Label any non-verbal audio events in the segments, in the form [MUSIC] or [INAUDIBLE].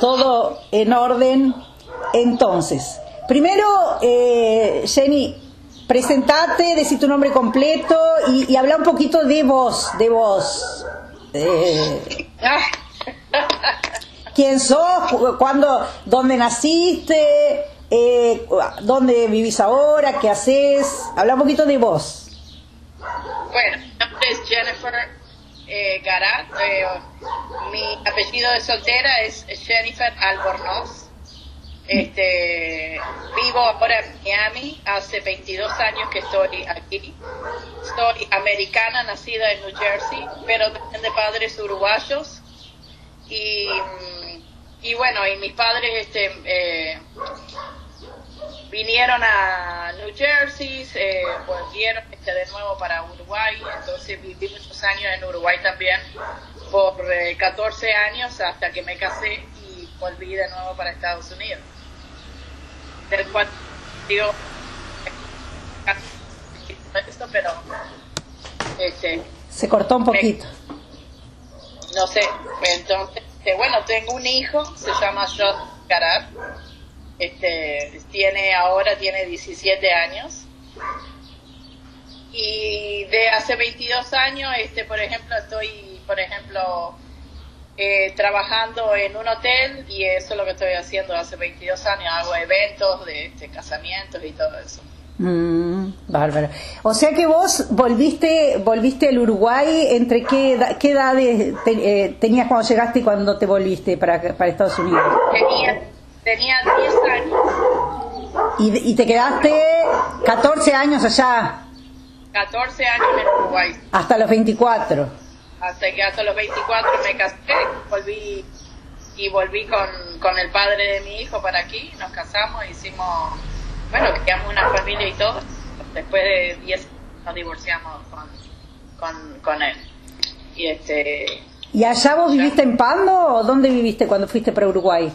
Todo en orden. Entonces, primero, eh, Jenny, presentate, decir tu nombre completo y, y habla un poquito de vos, de vos. Eh, [LAUGHS] ¿Quién sos? ¿Cuándo? ¿Dónde naciste? Eh, ¿Dónde vivís ahora? ¿Qué haces? Habla un poquito de vos. Bueno, es Jennifer eh, Garat. Eh, mi apellido de soltera es Jennifer Albornoz. Este, vivo ahora en Miami, hace 22 años que estoy aquí. Soy americana, nacida en New Jersey, pero de padres uruguayos. Y, y bueno, y mis padres este, eh, vinieron a New Jersey, eh, volvieron este, de nuevo para Uruguay, entonces viví muchos años en Uruguay también, por 14 eh, años hasta que me casé y volví de nuevo para Estados Unidos del cual digo esto, pero este, se cortó un poquito. no sé, entonces, este, bueno, tengo un hijo, se llama John Carat, este, tiene ahora tiene 17 años y de hace 22 años, este, por ejemplo, estoy, por ejemplo, eh, trabajando en un hotel y eso es lo que estoy haciendo hace 22 años. Hago eventos de este, casamientos y todo eso. Mm, bárbaro. O sea que vos volviste volviste al Uruguay, ¿entre qué, qué edades eh, tenías cuando llegaste y cuando te volviste para, para Estados Unidos? Tenía, tenía 10 años. ¿Y, ¿Y te quedaste 14 años allá? 14 años en Uruguay. Hasta los 24 hasta que hasta los 24 me casé, volví y volví con, con el padre de mi hijo para aquí, nos casamos, hicimos, bueno, creamos una familia y todo. Después de 10 nos divorciamos con, con, con él. Y este ¿Y allá vos viviste en Pando o dónde viviste cuando fuiste para Uruguay?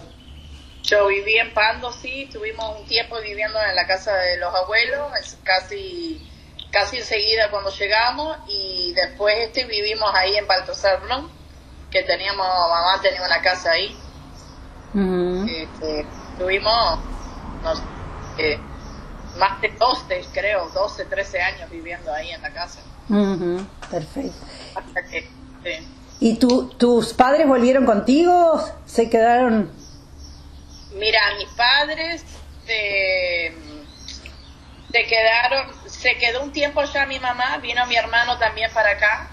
Yo viví en Pando, sí, estuvimos un tiempo viviendo en la casa de los abuelos, casi casi enseguida cuando llegamos y después este vivimos ahí en Baltasar Blum, que teníamos, mamá tenía una casa ahí. Este, tuvimos eh, más de 12, creo, 12, 13 años viviendo ahí en la casa. Perfecto. ¿Y tu, tus padres volvieron contigo? ¿Se quedaron? Mira, mis padres se, quedaron, se quedó un tiempo ya mi mamá, vino mi hermano también para acá,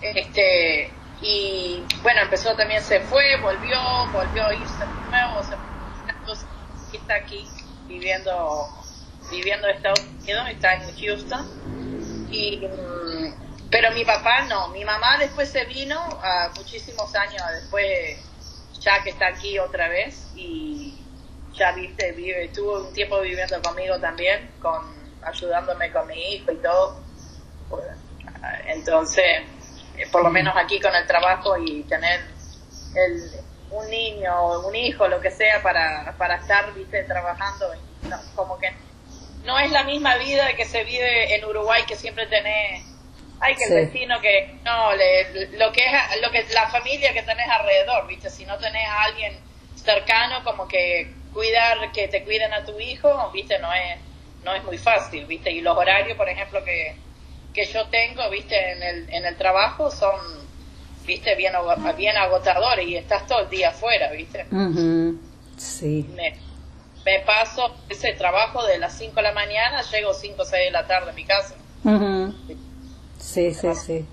este, y bueno, empezó también, se fue, volvió, volvió a irse de nuevo, se, está aquí viviendo, viviendo en Estados Unidos, está en Houston, y, pero mi papá no, mi mamá después se vino, a muchísimos años después, ya que está aquí otra vez, y ya viste, vive, estuvo un tiempo viviendo conmigo también, con ayudándome con mi hijo y todo. Entonces, eh, por lo menos aquí con el trabajo y tener el, un niño o un hijo, lo que sea, para, para estar, viste, trabajando, como que no es la misma vida que se vive en Uruguay que siempre tenés hay que el vecino que no le, lo que es lo que la familia que tenés alrededor viste si no tenés a alguien cercano como que cuidar que te cuiden a tu hijo viste no es no es muy fácil, ¿viste? Y los horarios, por ejemplo, que, que yo tengo, ¿viste? En el, en el trabajo son, ¿viste? Bien, bien agotadores y estás todo el día afuera, ¿viste? Sí. Me, paso ese trabajo de las 5 de la mañana, llego 5 o 6 de la tarde a mi casa. Sí, sí, sí.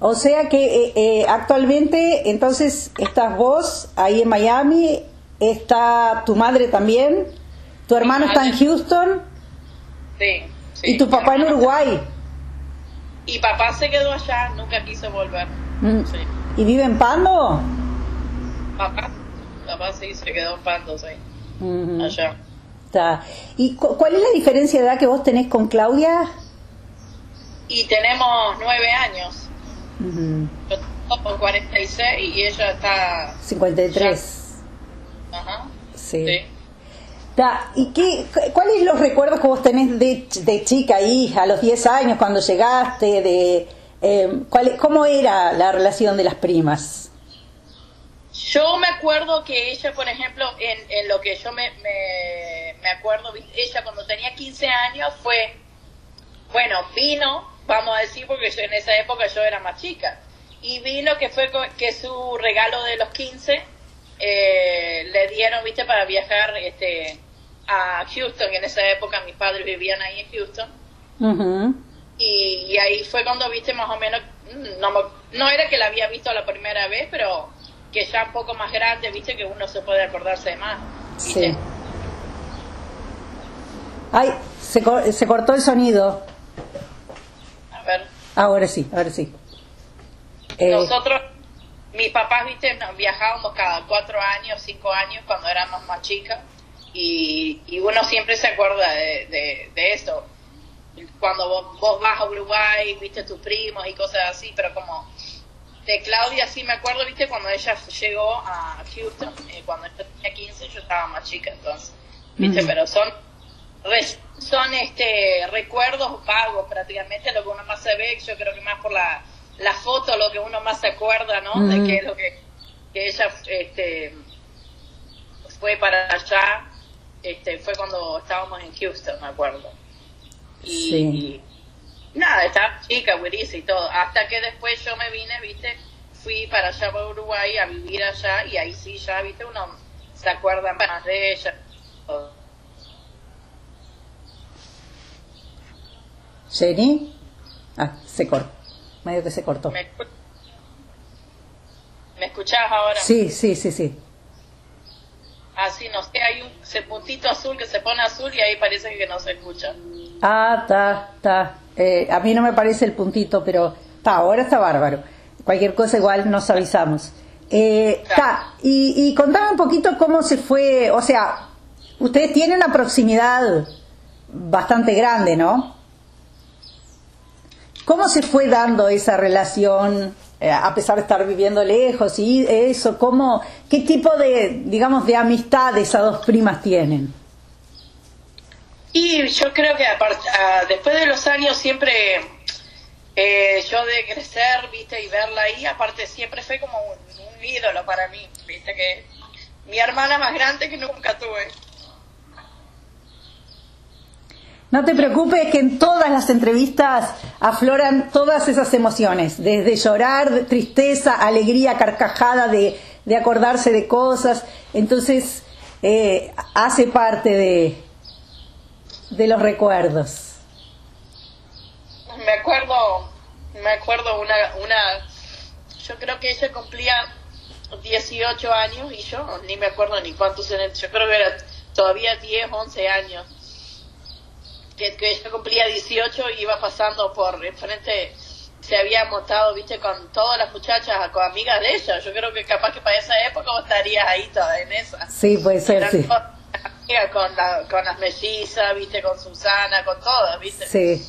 O sea que eh, eh, actualmente, entonces, estás vos ahí en Miami, está tu madre también. ¿Tu hermano está en Houston? Sí, ¿Y tu papá en Uruguay? Y papá se quedó allá, nunca quiso volver. Mm. ¿Y vive en Pando? Papá, papá sí, se quedó en Pando, sí. Allá. Está. ¿Y cuál es la diferencia de edad que vos tenés con Claudia? Y tenemos nueve años. Yo tengo 46 y ella está... 53. Ajá. sí. ¿Y qué, cuáles son los recuerdos que vos tenés de, de chica ahí, a los 10 años, cuando llegaste, de, Eh, ¿cuál, ¿Cómo era la relación de las primas? Yo me acuerdo que ella, por ejemplo, en, en lo que yo me, me, me acuerdo, ella cuando tenía 15 años fue, bueno, vino, vamos a decir, porque yo en esa época yo era más chica, y vino que fue que su regalo de los 15 eh, le dieron, viste, para viajar este, a Houston, en esa época mis padres vivían ahí en Houston. y, ahí fue cuando, viste, más o menos, mm, no, no era que la había visto la primera vez, pero que ya un poco más grande, viste, que uno se puede acordarse de más. Sí. Ay, se, se cortó el sonido. A ver. Ahora sí, ahora sí. Eh, Nosotros mis papás, viste, viajábamos cada cuatro años, cinco años cuando éramos más chicas y, y uno siempre se acuerda de, de, esto. Cuando vos, vas a Uruguay, viste tus primos y cosas así, pero como de Claudia sí me acuerdo, viste, cuando ella llegó a Houston, eh, cuando ella tenía 15, yo estaba más chica entonces, viste, pero son son este recuerdos vagos prácticamente, lo que uno más se ve, yo creo que más por la la foto lo que uno más se acuerda, ¿no? De qué es lo que, que ella este, fue para allá, este, fue cuando estábamos en Houston, me acuerdo. Y, nada, estaba chica, buenísima y todo. Hasta que después yo me vine, viste, fui para allá, para Uruguay, a vivir allá, y ahí sí, ya, viste, uno se acuerda más de ella. ¿Jenny? Ah, se cortó medio que se cortó. ¿Me, ¿Me escuchás ahora? Sí, sí, sí, sí. Ah, sí, no sé, hay un puntito azul que se pone azul y ahí parece que no se escucha. Ah, está, está. Eh, a mí no me parece el puntito, pero está, ahora está bárbaro. Cualquier cosa igual nos avisamos. Eh, está, y, y contame un poquito cómo se fue, o sea, ustedes tienen una proximidad bastante grande, ¿no? ¿Cómo se fue dando esa relación eh, a pesar de estar viviendo lejos y eso? ¿Cómo, ¿Qué tipo de, digamos, de amistad esas dos primas tienen? Y yo creo que ah, después de los años siempre, eh, yo de crecer, viste, y verla ahí, aparte siempre fue como un, un ídolo para mí, viste, que mi hermana más grande que nunca tuve. No te preocupes que en todas las entrevistas afloran todas esas emociones, desde llorar, tristeza, alegría, carcajada de, acordarse de cosas. Entonces, eh, hace parte de, de los recuerdos. Me acuerdo, me acuerdo una, una, yo creo que ella cumplía 18 años y yo ni me acuerdo ni cuántos, yo creo que era todavía 10, 11 años que, que ella cumplía 18 iba pasando por enfrente se había montado, viste, con todas las muchachas, con amigas de ella. Yo creo que capaz que para esa época vos estarías ahí toda en esa. Sí, puede ser, sí. Con, la, con las mellizas, viste, con Susana, con todas, viste. Sí.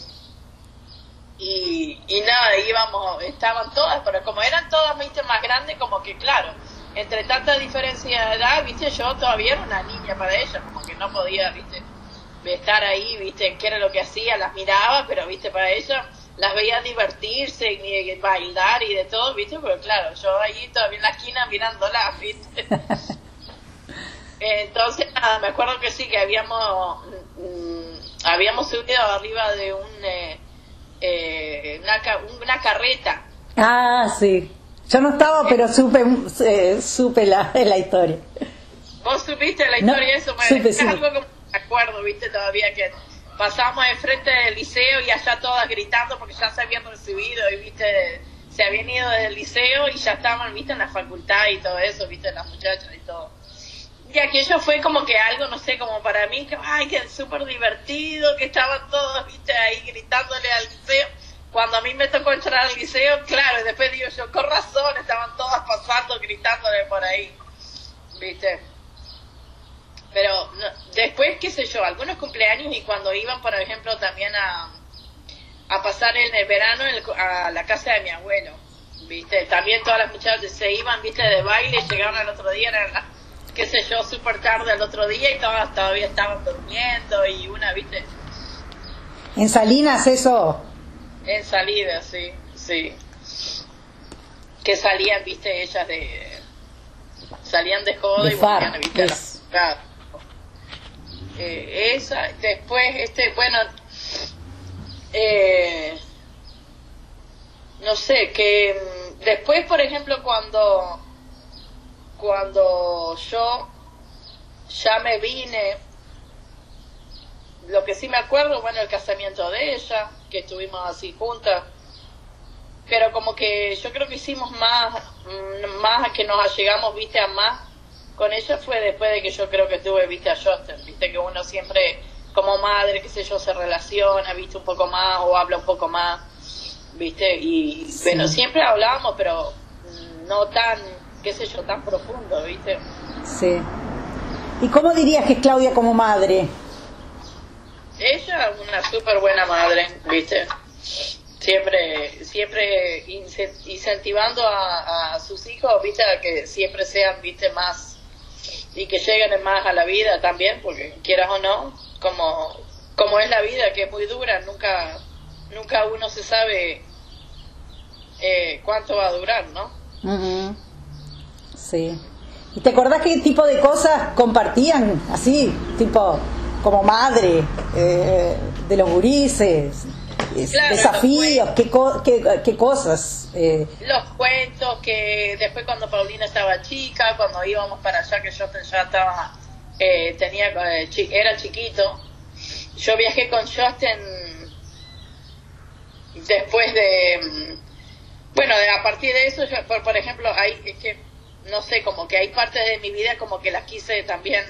Y, y nada, íbamos, estaban todas, pero como eran todas, viste, más grandes, como que claro, entre tanta diferencia de edad, viste, yo todavía era una niña para ella, como que no podía, viste estar ahí, viste, qué era lo que hacía, las miraba, pero viste, para ella las veía divertirse y bailar y de todo, viste, pero claro, yo ahí todavía en la esquina mirándolas, [LAUGHS] viste. Entonces, nada, me acuerdo que sí, que habíamos, mm, habíamos subido arriba de un, eh, eh, una, una carreta. Ah, sí. Yo no estaba, pero supe, eh, supe la, la historia. ¿Vos supiste la historia? eso me supe, algo como acuerdo, viste, todavía que pasamos enfrente del liceo y allá todas gritando porque ya se habían recibido y viste, se habían ido del liceo y ya estaban, viste, en la facultad y todo eso, viste, las muchachas y todo. Y aquello fue como que algo, no sé, como para mí, que, ay, que súper divertido, que estaban todos, viste, ahí gritándole al liceo. Cuando a mí me tocó entrar al liceo, claro, y después digo yo, con razón, estaban todas pasando, gritándole por ahí, viste pero después, qué sé yo, algunos cumpleaños y cuando iban, por ejemplo, también a, a pasar en el verano a la casa de mi abuelo, ¿viste? También todas las muchachas se iban, ¿viste? De baile, llegaban al otro día, eran, qué sé yo, súper tarde al otro día y todas todavía estaban durmiendo y una, ¿viste? ¿En Salinas eso? En Salinas, sí. sí. Que salían, viste, ellas de... Salían de joda y volvían, viste, la, eh, esa, después, este, bueno, eh, no sé, que mm, después, por ejemplo, cuando, cuando yo ya me vine, lo que sí me acuerdo, bueno, el casamiento de ella, que estuvimos así juntas, pero como que yo creo que hicimos más, mm, más que nos allegamos, viste, a más con ella fue después de que yo creo que tuve, viste, a Justin, viste, que uno siempre, como madre, qué sé yo, se relaciona, viste, un poco más o habla un poco más, viste, y bueno, siempre hablábamos, pero no tan, qué sé yo, tan profundo, viste. Sí. ¿Y cómo dirías que es Claudia como madre? Ella, una súper buena madre, viste siempre siempre incentivando a, a, sus hijos viste a que siempre sean viste más y que lleguen más a la vida también, porque quieras o no, como, como es la vida, que es muy dura, nunca, nunca uno se sabe eh, cuánto va a durar, ¿no? Sí. ¿Y te acordás qué tipo de cosas compartían, así, tipo, como madre, eh, de los gurises? Desafíos, qué, qué, cosas. Eh. Los cuentos que después cuando Paulina estaba chica, cuando íbamos para allá, que yo ya estaba, eh, tenía, eh, era chiquito, yo viajé con Justin después de, mm, bueno, a partir de eso, por, por ejemplo, hay, es que, no sé, como que hay partes de mi vida como que las quise también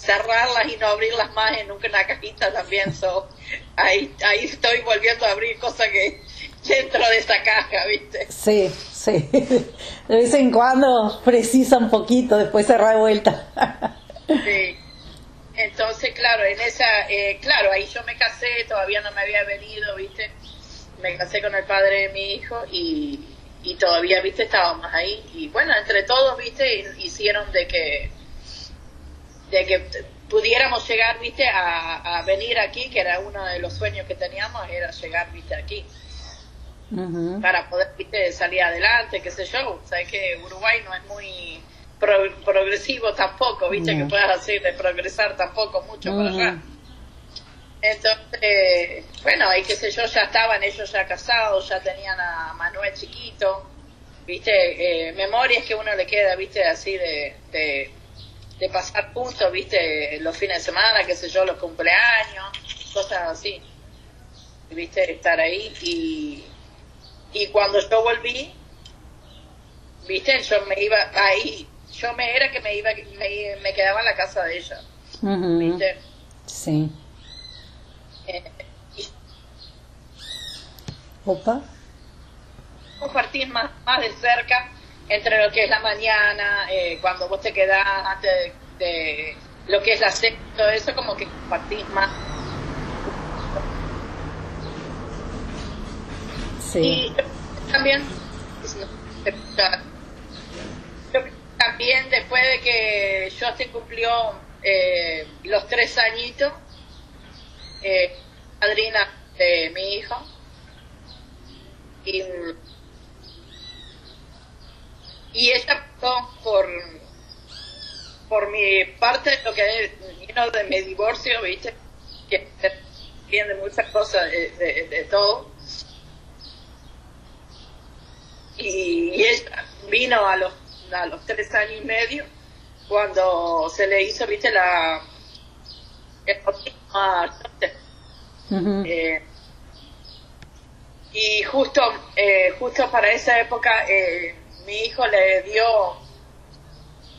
cerrarlas y no abrirlas más en una cajita también. So, ahí, ahí estoy volviendo a abrir cosas que dentro de esa caja, ¿viste? Sí, sí. De vez en cuando precisa un poquito, después cerrar de vuelta. Sí. Entonces, claro, en esa, eh, claro, ahí yo me casé, todavía no me había venido, ¿viste? Me casé con el padre de mi hijo y, y todavía, ¿viste? Estábamos ahí. Y bueno, entre todos, ¿viste? Hicieron de que de que pudiéramos llegar, viste, a, venir aquí, que era uno de los sueños que teníamos, era llegar, viste, aquí. Para poder, viste, salir adelante, qué sé yo. Sabes que Uruguay no es muy progresivo tampoco, viste, que puedas hacer de progresar tampoco mucho para acá. Entonces, bueno, ahí qué sé yo, ya estaban ellos ya casados, ya tenían a Manuel chiquito, viste, eh, memorias que uno le queda, viste, así de de pasar juntos, viste, los fines de semana, qué sé yo, los cumpleaños, cosas así. Viste, estar ahí y, y cuando yo volví, viste, yo me iba ahí, yo me era que me iba, me, me quedaba en la casa de ella. ¿Viste? Sí. Eh, Opa. Compartir más, más de cerca entre lo que es la mañana, eh, cuando vos te quedás antes de, lo que es la sexta, todo eso como que compartís más. Sí. Y también, también después de que Justin cumplió eh, los tres añitos, eh, madrina de mi hijo, y y ella por por mi parte lo que vino de mi divorcio viste que entiende muchas cosas de, todo. Y, ella vino a los a los tres años y medio cuando se le hizo viste la el eh, y justo eh, justo para esa época eh, mi hijo le dio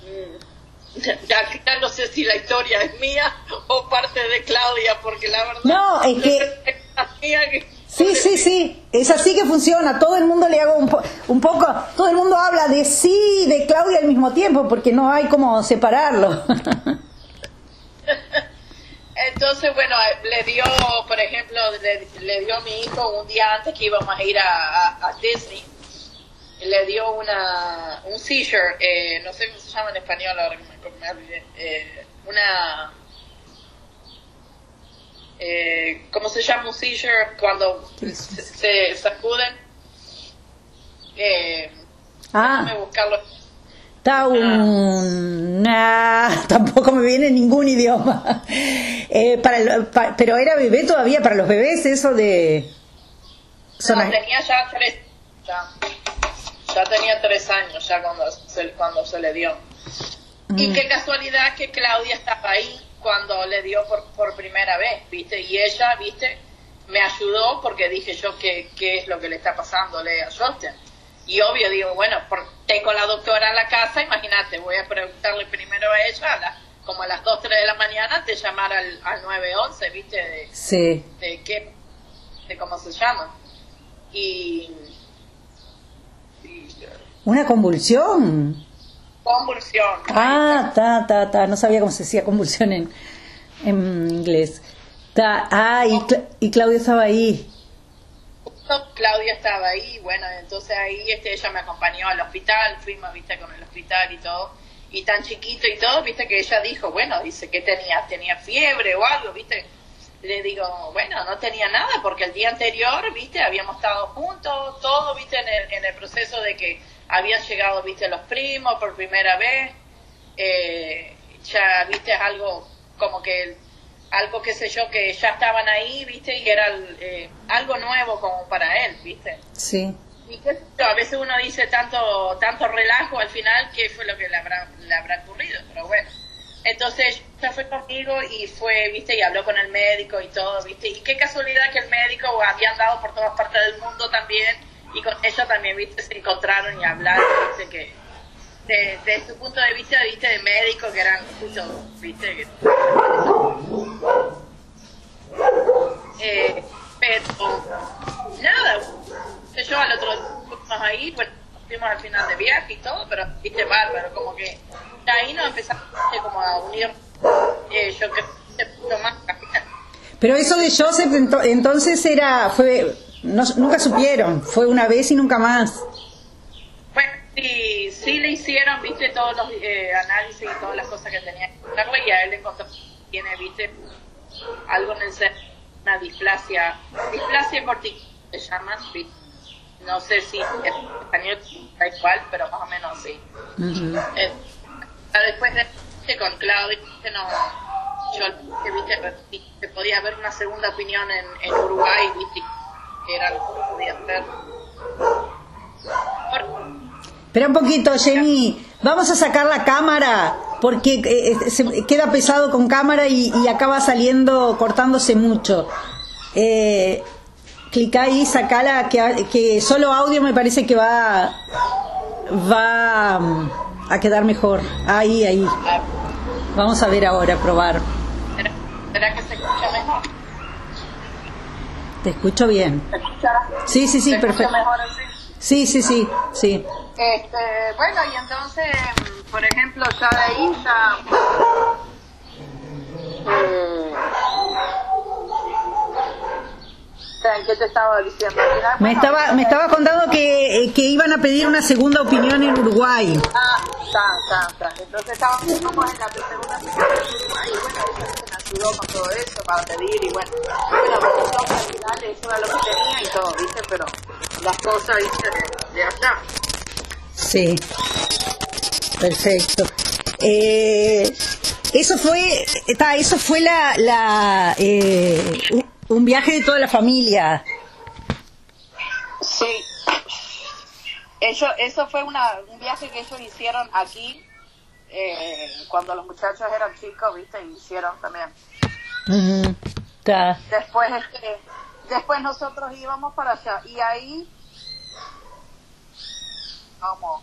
mm, [LAUGHS] ya, no sé si la historia es mía o parte de Claudia porque la verdad no es que sí sí sí es así que funciona todo el mundo le hago un, un poco todo el mundo habla de sí de Claudia al mismo tiempo porque no hay como separarlo. [LAUGHS] Entonces, bueno, le dio, por ejemplo, le, dio a mi hijo un día antes que íbamos a ir a, a Disney le dio una, un seizure, eh, no sé cómo se llama en español ahora que me, eh, una... Eh, ¿Cómo se llama un seizure cuando se, sacuden? Ah. Déjame buscarlo. Está un... nah, tampoco me viene ningún idioma. Eh, para, el- pa- pero era bebé todavía para los bebés eso de... No, as- tenía ya tres, ya, ya tenía tres años ya cuando se, cuando se le dio. Y Mm. qué casualidad que Claudia estaba ahí cuando le dio por, por primera vez, ¿viste? Y ella, ¿viste? Me ayudó porque dije yo qué, qué es lo que le está pasándole a Justin. Y obvio digo, bueno, por, tengo la doctora en la casa, imagínate, voy a preguntarle primero a ella, a la- como a las 2, 3 de la mañana, de llamar al, al 911, ¿viste? De, Sí. de qué, de cómo se llama. Y, y, Una convulsión. convulsión. Ah, ta, ta, ta. No sabía cómo se decía convulsión en, en inglés. Ta, ah, y, Cla- y Claudia estaba ahí. Justo Claudia estaba ahí, bueno, entonces ahí este, ella me acompañó al hospital, fuimos, viste, con el hospital y todo, y tan chiquito y todo, viste, que ella dijo, bueno, dice que tenía, tenía fiebre o algo, viste, le digo, bueno, no tenía nada, porque el día anterior, viste, habíamos estado juntos, todo, viste, en el, en el proceso de que habían llegado, viste, los primos por primera vez, eh, ya, viste, algo como que algo qué sé yo que ya estaban ahí viste y era eh, algo nuevo como para él viste. Sí. y yo, a veces uno dice tanto tanto relajo al final qué fue lo que le habrá le habrá ocurrido pero bueno. Entonces ella fue conmigo y fue viste y habló con el médico y todo viste. Y qué casualidad que el médico había andado por todas partes del mundo también y con ella también viste se encontraron y hablaron viste que de, su punto de vista viste de médico que eran muchos viste que eh, pero nada, yo al otro fuimos ahí, pues fuimos al final de viaje y todo, pero viste bárbaro, como que de ahí nos empezamos como a unir, eh, yo que mucho más. Pero eso de Joseph ento- entonces era, fue, no, nunca supieron, fue una vez y nunca más. Bueno, sí, sí le hicieron, viste, todos los eh, análisis y todas las cosas que tenía que hacerle y a él le encontró que tiene, viste, algo en el cerebro, una displasia, displasia cortical se llaman, ¿viste? no sé si en español da igual, pero más o menos sí. Eh, después de que con Claudia, viste, no, yo que viste, que podía haber una segunda opinión en, en Uruguay, viste, que era lo que podía hacer. Espera un poquito, Jenny. Vamos a sacar la cámara porque eh, eh, se queda pesado con cámara y, y acaba saliendo, cortándose mucho. Eh, clica ahí, sacala, que, que solo audio me parece que va, va mm, a quedar mejor. Ahí, ahí. ah, Vamos a ver ahora, probar. ¿Será, será que se escucha mejor? Te escucho bien. ¿Se escucha, Sí, sí, sí, perfecto. mejor así? Sí, sí, sí, sí. Este, bueno, y entonces, por ejemplo, ya de ahí ya... eh, ¿Qué te estaba diciendo? Final, Me estaba, me estaba contando que, eh, que iban a pedir una segunda opinión en Uruguay. Ah, está, está, está. Entonces estábamos en la segunda semana de Uruguay bueno, con todo eso para pedir y bueno, bueno, yo al final eso era lo que tenía y todo, ¿viste? Pero las cosas, ¿viste? De, de allá. Sí, perfecto. Eh, eso fue, está, eso fue la, la eh, un- un viaje de toda la familia. Sí. Eso, eso fue una, un viaje que ellos hicieron aquí eh, cuando los muchachos eran chicos, ¿viste? Y hicieron también. Después, este, después nosotros íbamos para allá y ahí, como,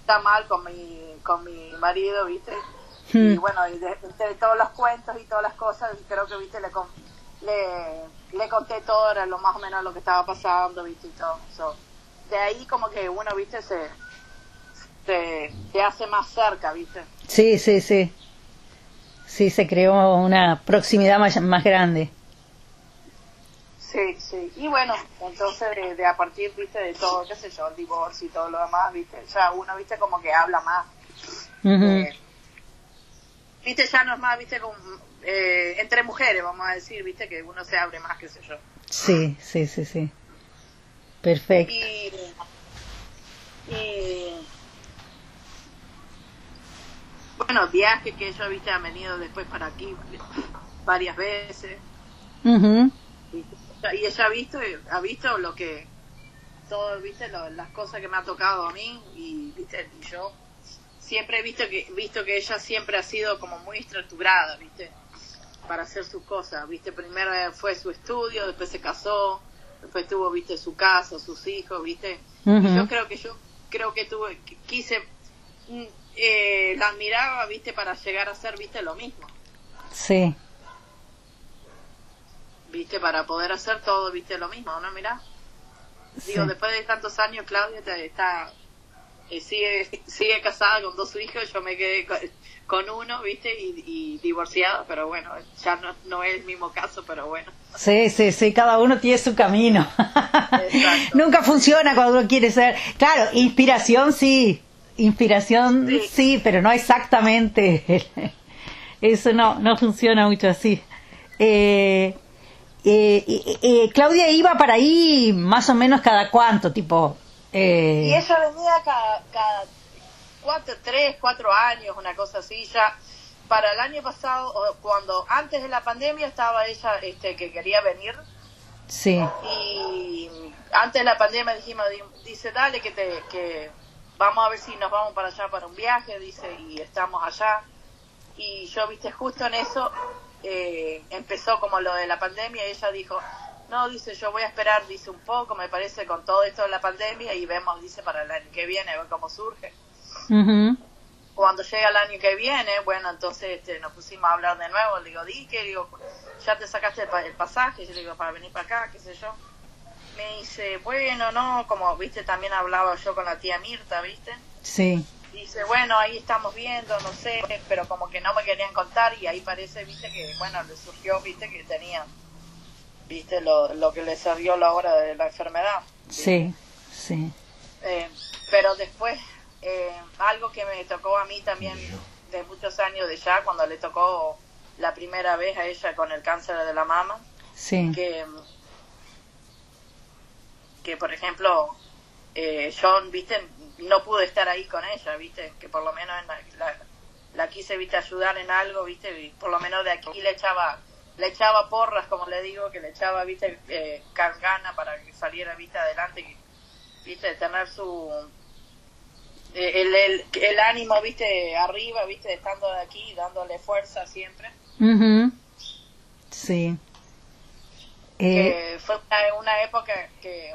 está mal con mi, con mi marido, ¿viste? Y Hmm. bueno, y de, de todos los cuentos y todas las cosas, creo que, ¿viste? Le, con- le, le conté todo, era lo más o menos lo que estaba pasando, ¿viste? Y todo. So, de ahí como que uno, ¿viste? Se, se, se hace más cerca, ¿viste? Sí, sí, sí. Sí, se creó una proximidad más, más grande. Sí, sí. Y bueno, entonces de, de a partir, viste, de todo, qué sé yo, el divorcio y todo lo demás, viste, ya uno, viste, como que habla más. Eh, viste, ya no es más, viste, como, eh, entre mujeres, vamos a decir, viste, que uno se abre más, qué sé yo. Sí, sí, sí, sí. Perfecto. Y, y bueno, viajes que ellos, viste, han venido después para aquí varias veces. y, ella ha visto, ha visto lo que, todo, viste, las cosas que me ha tocado a mí y, viste, y yo siempre he visto que, visto que ella siempre ha sido como muy estructurada, viste, para hacer sus cosas, viste, primero fue su estudio, después se casó, después tuvo, viste, su casa, sus hijos, viste, y yo creo que yo, creo que tuve, quise, eh, la admiraba, viste, para llegar a ser, viste, lo mismo. Sí. Viste, para poder hacer todo, viste, lo mismo, ¿no? Mira. Digo, después de tantos años, Claudia está, eh, sigue, sigue casada con dos hijos, yo me quedé con, uno, viste, y, divorciada, pero bueno, ya no, no es el mismo caso, pero bueno. Sí, sí, sí, cada uno tiene su camino. [LAUGHS] Nunca funciona cuando uno quiere ser. Claro, inspiración sí, inspiración sí, pero no exactamente. [LAUGHS] Eso no, no funciona mucho así. Eh, eh, eh, Claudia iba para ahí más o menos cada cuánto, tipo. Y ella venía cada, cada cuatro, tres, cuatro años, una cosa así. Ya para el año pasado, cuando antes de la pandemia estaba ella este, que quería venir. Sí. Y antes de la pandemia dijimos, dice, dale que te que vamos a ver si nos vamos para allá para un viaje, dice, y estamos allá. Y yo, viste, justo en eso eh, empezó como lo de la pandemia y ella dijo, no, dice, yo voy a esperar, dice, un poco, me parece, con todo esto de la pandemia y vemos, dice, para el año que viene, a ver cómo surge. Cuando llega el año que viene, bueno, entonces este, nos pusimos a hablar de nuevo, le digo, di que, digo, ya te sacaste el, pasaje, yo le digo, para venir para acá, qué sé yo. Me dice, bueno, no, como, viste, también hablaba yo con la tía Mirta, viste. Sí dice, bueno, ahí estamos viendo, no sé, pero como que no me querían contar y ahí parece, viste, que, bueno, le surgió, viste, que tenían, viste, lo, lo que le salió la hora de la enfermedad. Sí, sí. Eh, pero después, eh, algo que me tocó a mí también de muchos años de ya, cuando le tocó la primera vez a ella con el cáncer de la mama, sí. que, que por ejemplo, eh, John, viste, no pude estar ahí con ella, viste, que por lo menos la, la, quise, viste, ayudar en algo, viste, y por lo menos de aquí le echaba le echaba porras, como le digo, que le echaba, viste, eh, gana para que saliera, viste, adelante, que, viste, tener su, eh, el, el, el, ánimo, viste, arriba, viste, estando de aquí, dándole fuerza siempre. Sí. Eh... fue una, una época que,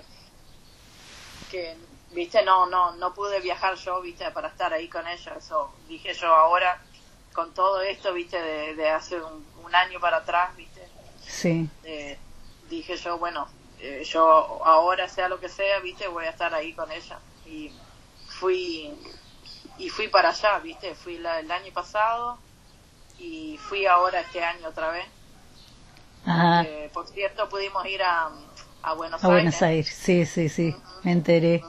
que viste, no, no, no pude viajar yo, viste, para estar ahí con ella, eso dije yo ahora, con todo esto, viste, de, hace un, año para atrás, viste, sí. Eh, dije yo, bueno, eh, yo ahora sea lo que sea, viste, voy a estar ahí con ella, y fui, y fui para allá, viste, fui el año pasado, y fui ahora este año otra vez. Eh, por cierto, pudimos ir a, a Buenos a Aires. Buenos Aires, sí, sí, sí, me enteré.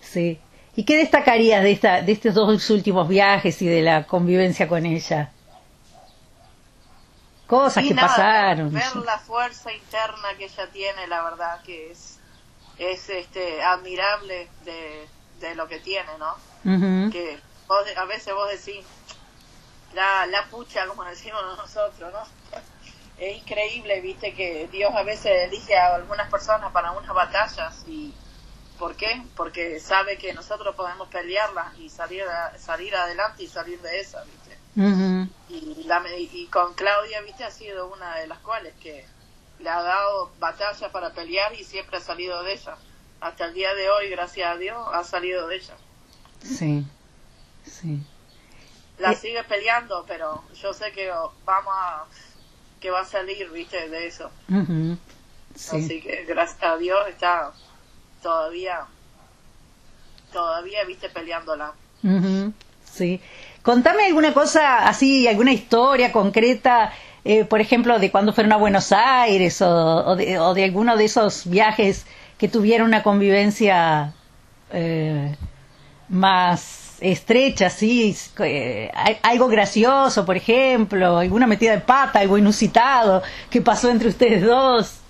Sí. ¿Y qué destacarías de, esta, de estos dos últimos viajes y de la convivencia con ella? Cosas que pasaron. Ver la fuerza interna que ella tiene, la verdad que es, es este, admirable de, de lo que tiene, ¿no? Que a veces vos decís, la, la pucha, como decimos nosotros, ¿no? Es increíble, viste, que Dios a veces elige a algunas personas para unas batallas y ¿Por qué? Porque sabe que nosotros podemos pelearla y salir salir adelante y salir de esa, ¿viste? y, la, y con Claudia, ¿viste? Ha sido una de las cuales que le ha dado batalla para pelear y siempre ha salido de ella. Hasta el día de hoy, gracias a Dios, ha salido de ella. Sí, sí. La sigue peleando, pero yo sé que vamos a, que va a salir, ¿viste? De eso. Así que gracias a Dios está todavía, todavía, viste, peleándola. sí. Contame alguna cosa así, alguna historia concreta, eh, por ejemplo, de cuando fueron a Buenos Aires o, de, o de alguno de esos viajes que tuvieron una convivencia eh, más estrecha, sí, eh, algo gracioso, por ejemplo, alguna metida de pata, algo inusitado que pasó entre ustedes dos.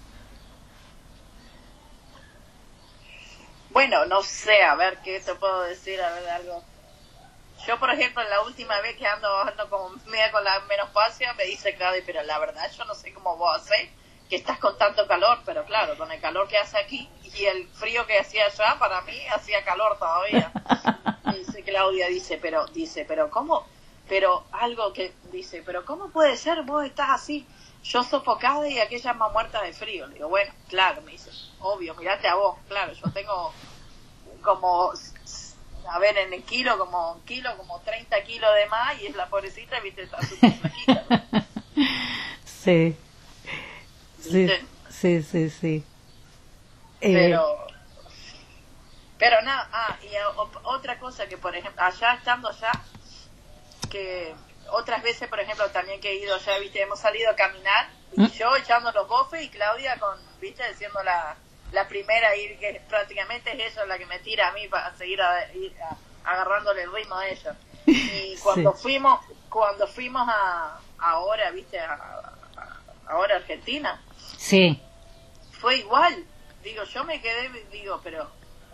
Bueno, no sé, a ver qué te puedo decir, a ver algo. yo, por ejemplo, la última vez que ando, ando como media con la menopausia, me dice Claudia, pero la verdad yo no sé cómo vos hacés, que estás con tanto calor, pero claro, con el calor que hace aquí y el frío que hacía allá, para mí hacía calor todavía. [LAUGHS] Claudia, dice, pero, dice, pero ¿cómo? Pero algo que dice, pero ¿cómo puede ser? Vos estás así, yo sofocada y aquella más muerta de frío. Le digo, bueno, claro, me dice, obvio, mirate a vos, claro, yo tengo como a ver, en el kilo, como un kilo, como 30 kilos de más, y es la pobrecita, viste, está súper flaquita. [LAUGHS] sí. sí. Sí, sí, sí. Eh, pero, pero nada, ah, y otra cosa que, por ejemplo, allá estando allá, que otras veces, por ejemplo, también que he ido allá, viste, hemos salido a caminar, y ¿Mm? yo echando los bofes y Claudia con, viste, diciendo la la primera ir que prácticamente es ella la que me tira a mí para seguir agarrándole el ritmo a ella. Y [LAUGHS] cuando fuimos cuando fuimos a ahora viste a, ahora Argentina sí. fue igual. Digo yo me quedé digo pero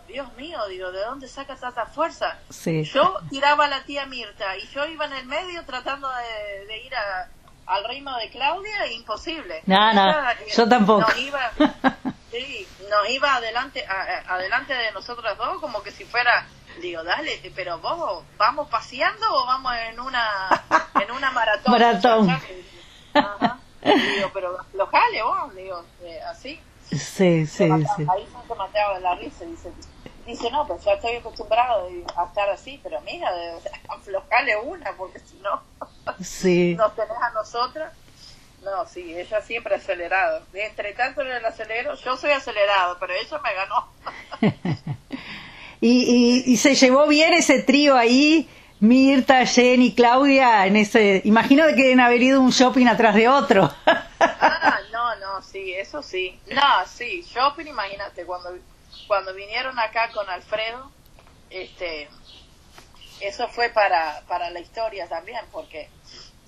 Dios mío, digo, ¿de dónde saca tanta fuerza? Sí. Yo tiraba a la tía Mirta y yo iba en el medio tratando de, ir al ritmo de Claudia, imposible. No, no, yo tampoco. iba, Sí, nos iba adelante, adelante de nosotras dos como que si fuera, digo, dale, pero vos, ¿vamos paseando o vamos en una, en una maratón? maratón. Ajá. Digo, pero los jale vos, digo, eh, así. Sí, sí, sí. Ahí se mateaba de la risa, dice, dice, no, pues ya estoy acostumbrado a estar así, pero mira, [LAUGHS] aflojale una, porque si no, sí. nos tenés a nosotras. No, sí, ella siempre acelerado. Entre tanto en el acelero, yo soy acelerado, pero ella me ganó. [LAUGHS] y, y, se llevó bien ese trío ahí, Mirta, Jenny, Claudia, en ese... Imagino que deben haber ido un shopping atrás de otro. ah, no, no, sí, eso sí. No, sí, shopping, imagínate, cuando, cuando vinieron acá con Alfredo, este, eso fue para, para la historia también, porque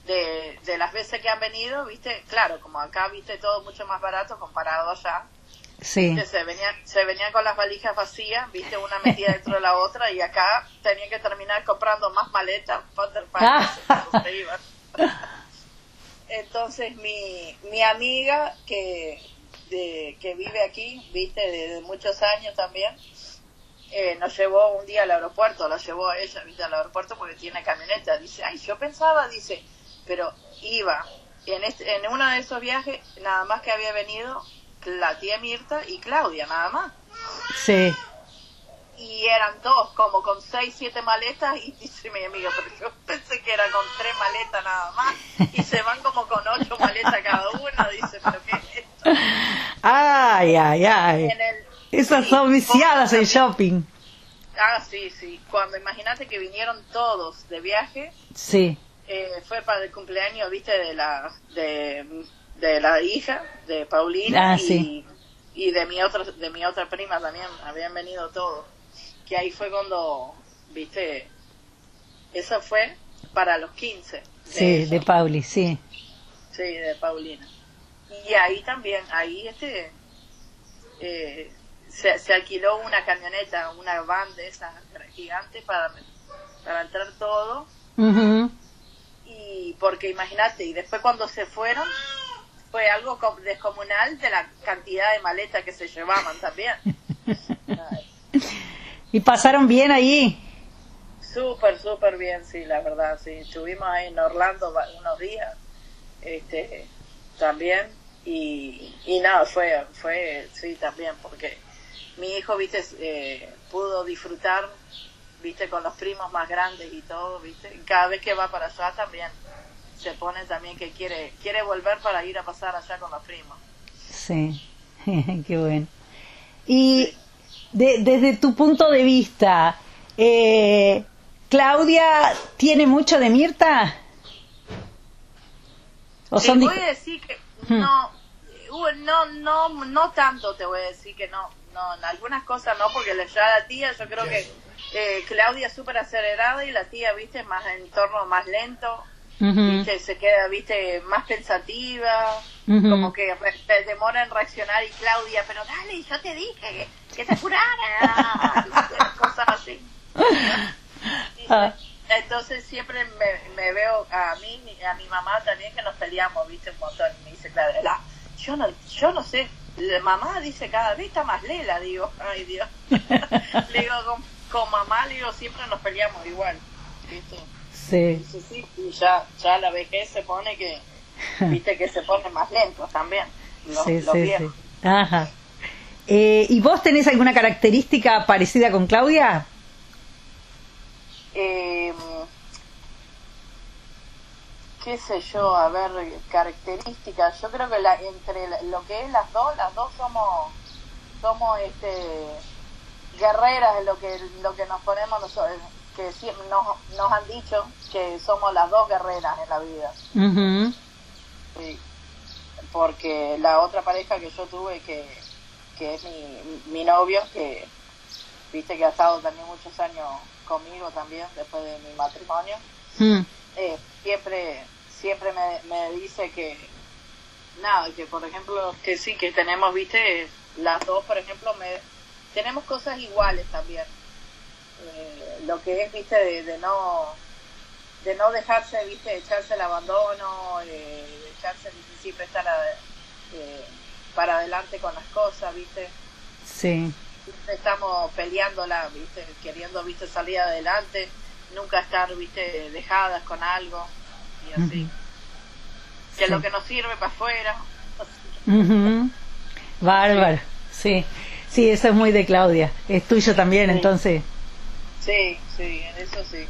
de, las veces que han venido, viste, claro, como acá viste todo mucho más barato comparado allá. Sí. se venían se venían con las valijas vacías, viste, una metida [LAUGHS] dentro de la otra y acá tenían que terminar comprando más maletas para [LAUGHS] Entonces mi, mi amiga que, que vive aquí, viste, desde muchos años también, eh, nos llevó un día al aeropuerto, la llevó ella, viste, al aeropuerto porque tiene camioneta. Dice, ay, yo pensaba, dice, pero iba. En, este, en uno de esos viajes, nada más que había venido la tía Mirta y Claudia, nada más. Sí. Y eran dos, como con seis, siete maletas, y dice mi amiga, pero yo pensé que era con tres maletas nada más, y se van como con ocho maletas cada una, dice, pero ¿qué Ay, ay, ay. Esas son viciadas en shopping. Ah, sí, sí. Cuando imagínate que vinieron todos de viaje. Sí eh, fue para el cumpleaños, viste, de la, de, de la hija de Paulina ah, y, y de mi otra, de mi otra prima también, habían venido todos. Que ahí fue cuando, viste, eso fue para los 15. sí, de Pauli, sí. Sí, de Paulina. Y ahí también, ahí este, eh, se, se alquiló una camioneta, una van de esas gigantes para, para entrar todo y porque imagínate, y después cuando se fueron fue algo descomunal de la cantidad de maletas que se llevaban también. [LAUGHS] ¿Y pasaron bien allí? Súper, súper bien, sí, la verdad, sí. Estuvimos ahí en Orlando unos días, este, también, y, y nada, fue, fue, sí, también, porque mi hijo, viste, eh, pudo disfrutar viste, con los primos más grandes y todo, viste. Y cada vez que va para allá también se pone también que quiere quiere volver para ir a pasar allá con los primos. Sí, [LAUGHS] qué bueno. Y desde tu punto de vista, eh, Claudia tiene mucho de Mirta. ¿O te voy a decir que hmm. no, no, no, no tanto te voy a decir que no, no, en algunas cosas no, porque ya la tía yo creo que eh, Claudia súper acelerada y la tía, viste, más en torno más lento, viste, se queda, viste, más pensativa, como que demora en reaccionar y Claudia, pero dale, yo te dije que, te curara, [LAUGHS] cosas así. Ah. entonces siempre me, me, veo a mí a mi mamá también que nos peleamos, viste, un montón. Y me dice, claro, yo no, yo no sé, la mamá dice cada vez está más lela, digo, ay Dios. [LAUGHS] le digo, con, mamá, le digo, siempre nos peleamos igual, ¿viste? Sí. sí, sí y ya, ya la vejez se pone que, [LAUGHS] viste, que se pone más lento también. sí, sí, sí. Ajá. Eh, ¿Y vos tenés alguna característica parecida con Claudia? Eh, qué sé yo, a ver, características. Yo creo que la, entre lo que es las dos, las dos somos, somos este, guerreras en lo que, lo que nos ponemos nosotros, que nos, nos han dicho que somos las dos guerreras en la vida. sí, porque la otra pareja que yo tuve, que, que es mi, mi novio, que viste que ha estado también muchos años conmigo también después de mi matrimonio. Mm. Eh, siempre siempre me, me dice que nada, que por ejemplo, que sí, que tenemos, viste, las dos, por ejemplo, me, tenemos cosas iguales también. Eh, lo que es, viste, de, no de no dejarse, viste, echarse el abandono, eh, echarse, siempre estar eh, para adelante con las cosas, viste. Sí estamos peleándola, ¿viste? queriendo ¿viste? salir adelante, nunca estar ¿viste? dejadas con algo y así. Que lo que nos sirve para afuera. Bárbaro, sí. sí. eso es muy de Claudia. Es tuyo también, entonces. Sí, sí, en eso sí.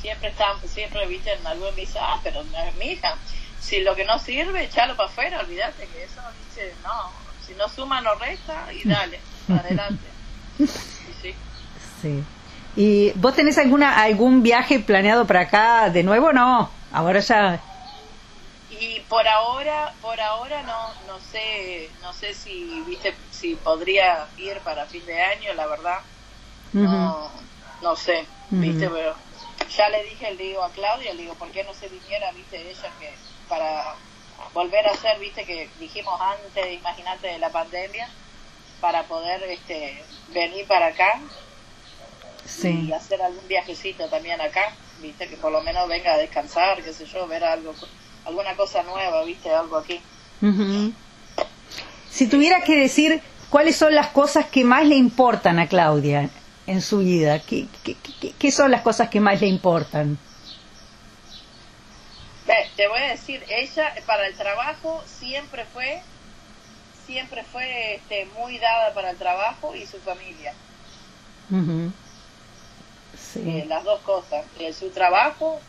Siempre están, siempre, viste, en algún me dice, ah, pero mi hija, si lo que no sirve, echalo para afuera, olvídate que eso dice, no, si no suma, no resta y dale, [LAUGHS] adelante. Sí, sí. ¿Y vos tenés alguna algún viaje planeado para acá de nuevo? No, ahora ya. Y por ahora, por ahora no, no sé, no sé si, viste, si podría ir para fin de año, la verdad. No, no sé, viste, pero ya le dije, le digo a Claudia, le digo, ¿por qué no se viniera, viste, ella que para volver a hacer, viste, que dijimos antes, imagínate, de la pandemia, para poder este, venir para acá y hacer algún viajecito también acá, viste, que por lo menos venga a descansar, qué sé yo, ver algo, alguna cosa nueva, viste, algo aquí. Si tuviera que decir cuáles son las cosas que más le importan a Claudia en su vida, ¿qué, qué, qué, qué son las cosas que más le importan? te voy a decir, ella para el trabajo siempre fue, siempre fue este, muy dada para el trabajo y su familia. sí. Eh, las dos cosas. Eh, su trabajo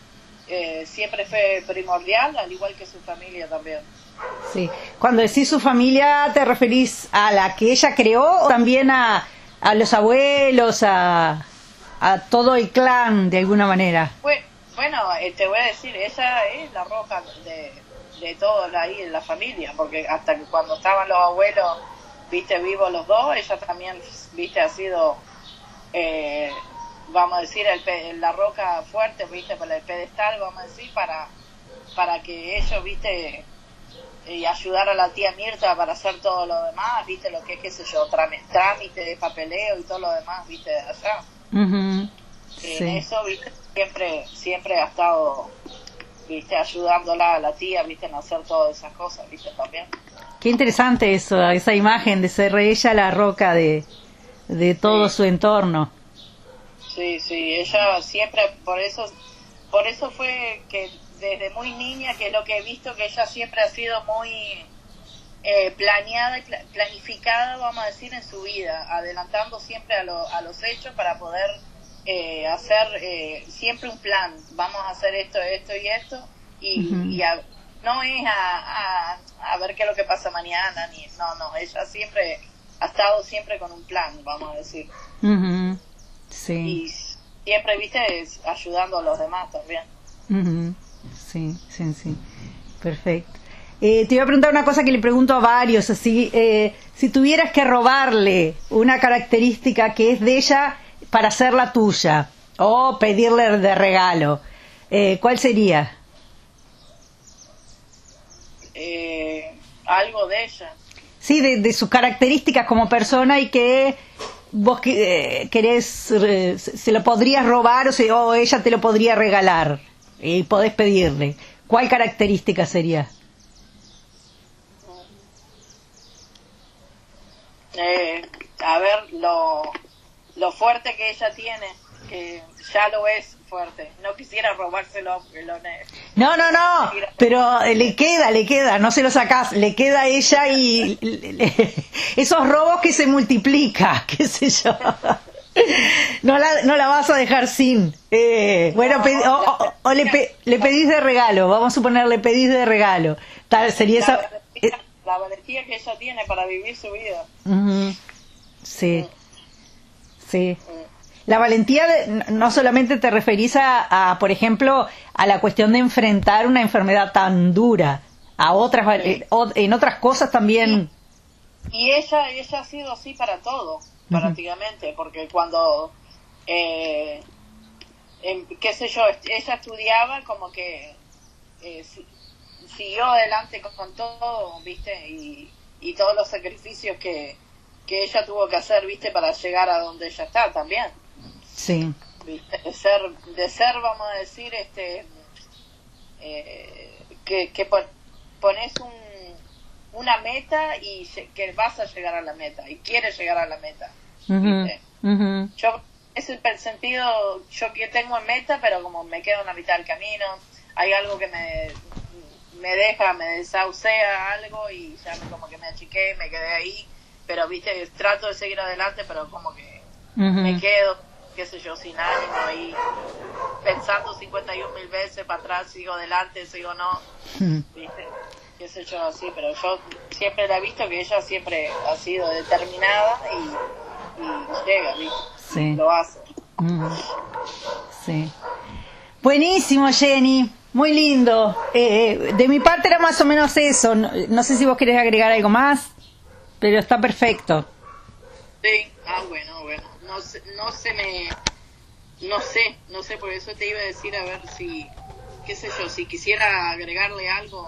eh, siempre fue primordial, al igual que su familia también. Sí. Cuando decís su familia, ¿te referís a la que ella creó o también a, a los abuelos, a, a todo el clan de alguna manera? Bueno, bueno, eh, te voy a decir, esa es la roja de, de todo ahí en la familia, porque hasta que cuando estaban los abuelos, viste, vivos los dos, ella también, viste, ha sido, eh, vamos a decir, el, la roca fuerte, viste, para el pedestal, vamos a decir, para, para que ellos, viste, y ayudar a la tía Mirta para hacer todo lo demás, viste, lo que es, qué sé yo, trámite de papeleo y todo lo demás, viste, de allá. En eso, viste, siempre, siempre ha estado, viste, ayudándola a la tía, viste, en hacer todas esas cosas, viste, también. Qué interesante eso, esa imagen de ser ella la roca de, de todo su entorno. Sí, sí, ella siempre, por eso, por eso fue que desde muy niña, que es lo que he visto, que ella siempre ha sido muy eh, planeada y planificada, vamos a decir, en su vida, adelantando siempre a, a los hechos para poder eh, hacer eh, siempre un plan, vamos a hacer esto, esto y esto, y, no es a, a, ver qué es lo que pasa mañana, ni no, no, ella siempre ha estado siempre con un plan, vamos a decir. Sí. Y siempre, viste, ayudando a los demás también. Sí, sí, sí. Perfecto. Eh, te iba a preguntar una cosa que le pregunto a varios, así, si tuvieras que robarle una característica que es de ella para hacerla tuya o pedirle de regalo, eh, ¿cuál sería? Eh, algo de ella. Sí, de, sus características como persona y que vos eh, querés, se lo podrías robar o, o ella te lo podría regalar y podés pedirle. ¿Cuál característica sería? Eh, a ver, lo, lo fuerte que ella tiene, que ya lo es fuerte. No quisiera robárselo No, no, no, pero le queda, le queda, no se lo sacás, le queda a ella y [LAUGHS] esos robos que se multiplica, [LAUGHS] qué sé yo. No la, no la vas a dejar sin. Eh, bueno, o, le, le, pedís de regalo, vamos a suponer, le pedís de regalo. Tal, sería esa... la valentía que ella tiene para vivir su vida. Sí, sí. La valentía no solamente te referís a, por ejemplo, a la cuestión de enfrentar una enfermedad tan dura, a otras, en otras cosas también. Y ella, ella ha sido así para todo, prácticamente, porque cuando, eh, qué sé yo, ella estudiaba como que eh, siguió adelante con, todo, viste, y, y todos los sacrificios que, que ella tuvo que hacer, viste, para llegar a donde ella está también. Sí. De ser, de ser, vamos a decir, este, eh, que, que pones un, una meta y que vas a llegar a la meta y quieres llegar a la meta. Yo, es el sentido, yo que tengo en meta, pero como me quedo en la mitad del camino, hay algo que me, me deja, me desahucia algo y ya como que me achiqué, me quedé ahí, pero viste, trato de seguir adelante, pero como que me quedo, qué sé yo, sin ánimo ahí, pensando 51 mil veces para atrás, sigo adelante, sigo no, [LAUGHS] viste, qué sé yo, así, pero yo siempre la he visto que ella siempre ha sido determinada y, llega, viste, lo hace. Sí. Buenísimo, Jenny. Muy lindo. Eh, de mi parte era más o menos eso. No, sé si vos querés agregar algo más, pero está perfecto. Sí, ah, bueno, bueno. No, no se me... No sé, no sé, por eso te iba a decir a ver si, qué sé yo, si quisiera agregarle algo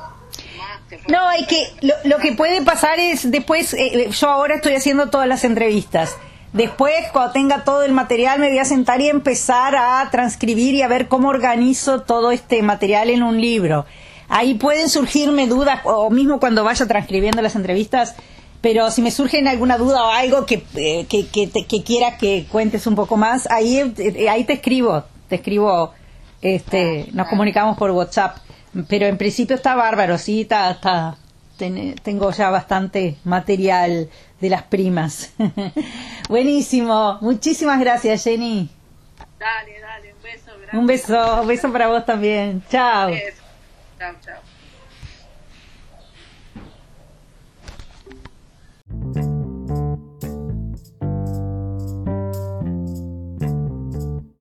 más. no, es que lo, lo, que puede pasar es después, eh, yo ahora estoy haciendo todas las entrevistas Después, cuando tenga todo el material, me voy a sentar y empezar a transcribir y a ver cómo organizo todo este material en un libro. Ahí pueden surgirme dudas, o mismo cuando vaya transcribiendo las entrevistas, pero si me surge alguna duda o algo que, eh, que, que, quieras que cuentes un poco más, ahí, eh, ahí te escribo, te escribo, este, nos comunicamos por WhatsApp. Pero en principio está bárbaro, sí, está, está, tengo ya bastante material de las primas. [LAUGHS] Buenísimo. Muchísimas gracias, Jenny. Dale, dale, un beso. Un beso, un beso para vos también. Chao. Chao, chao.